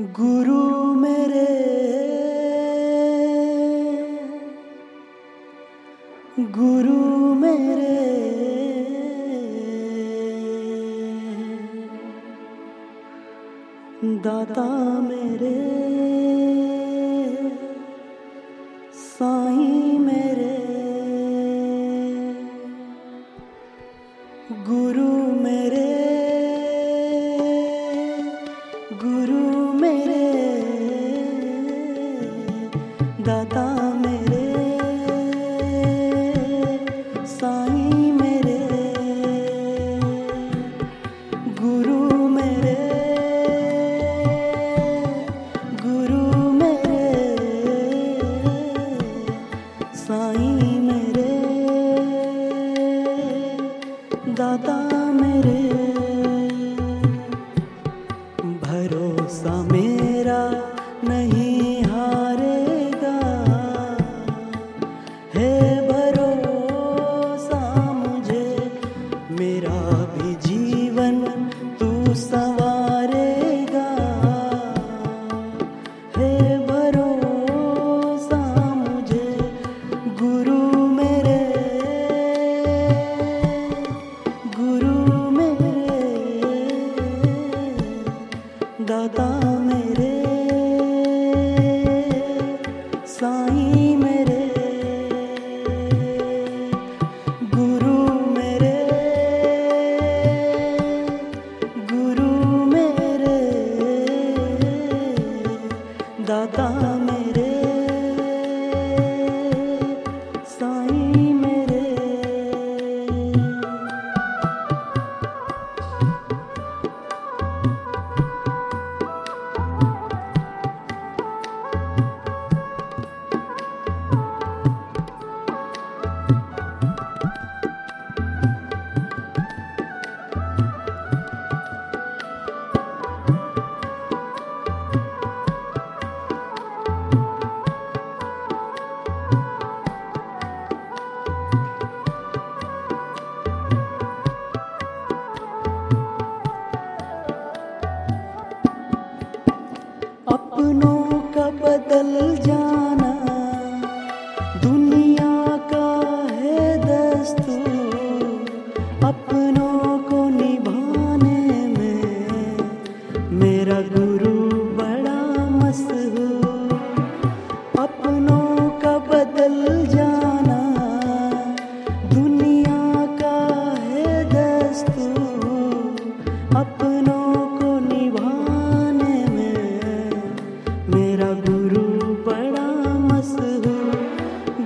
गुरु मेरे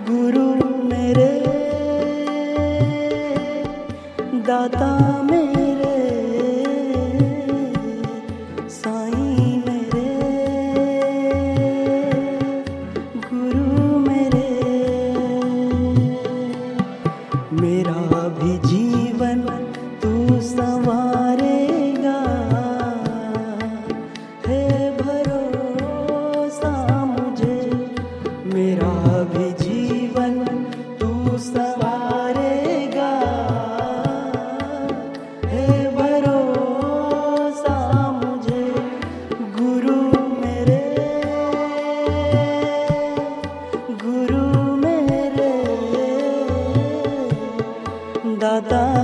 गुरु मेरे दाता Love.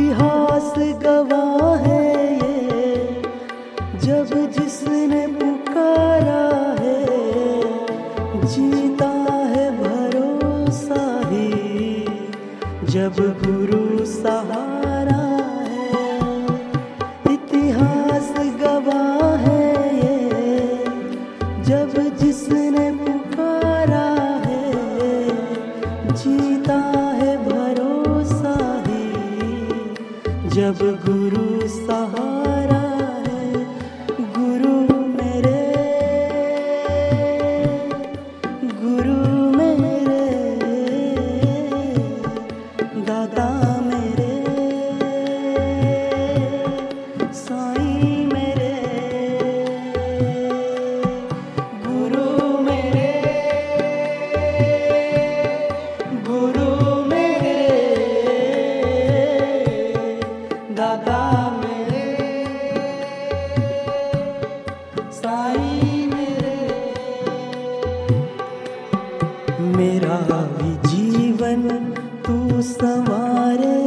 इतिहास गवाह है ये जब जिसने पुकारा है जीता है भरोसा ही जब गुरु जीवन तू संवारेगा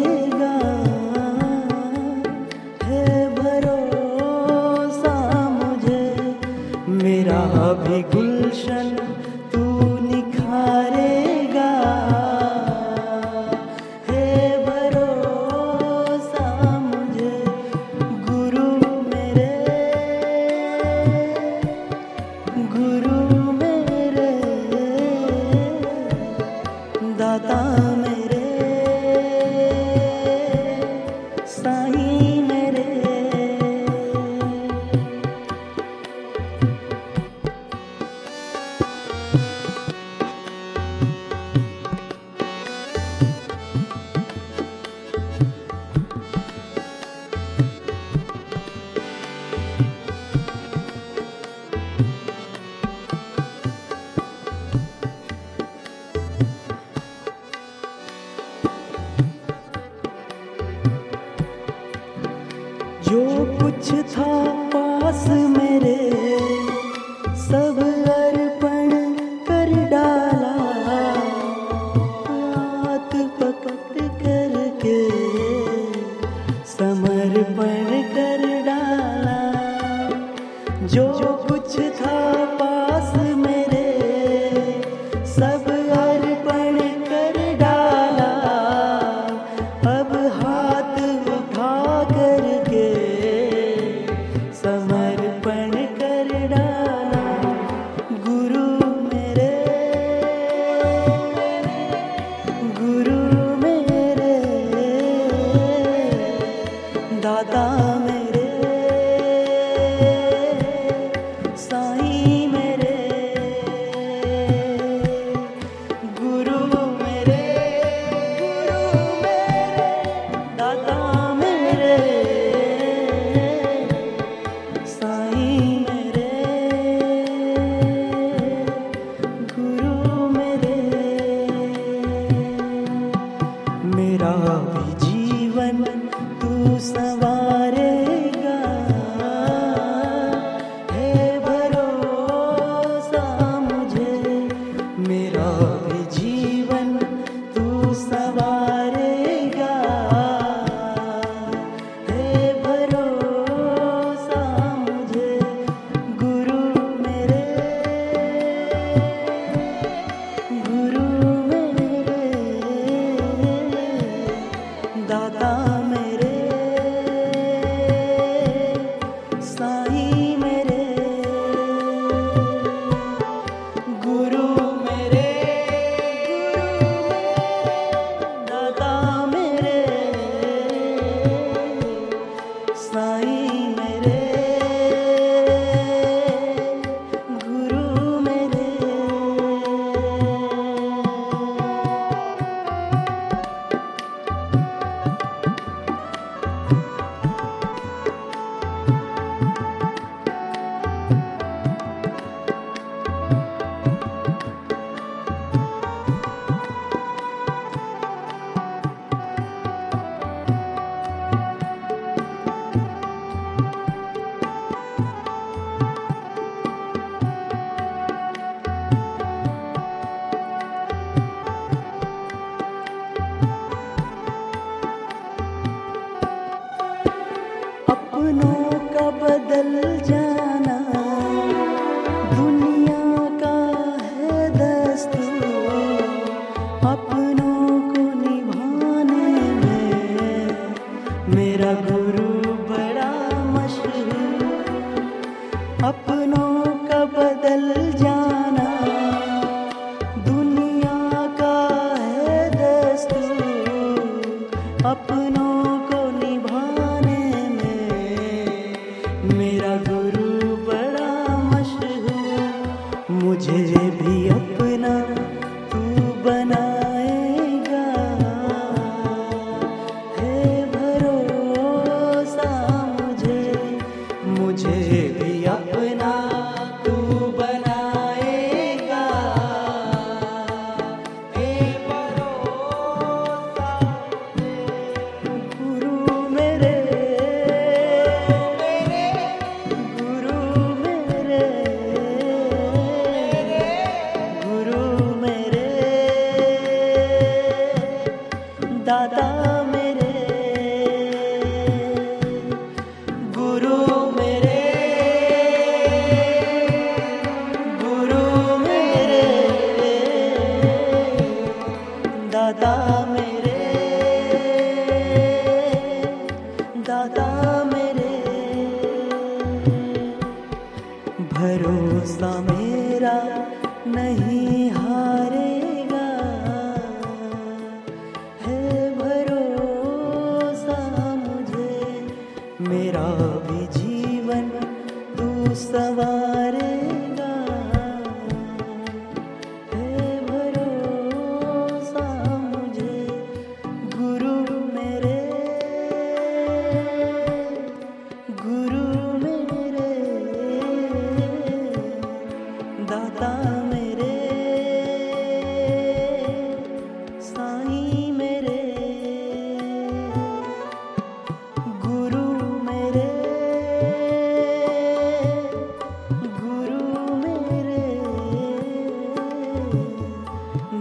is? अपना नहीं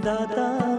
दाता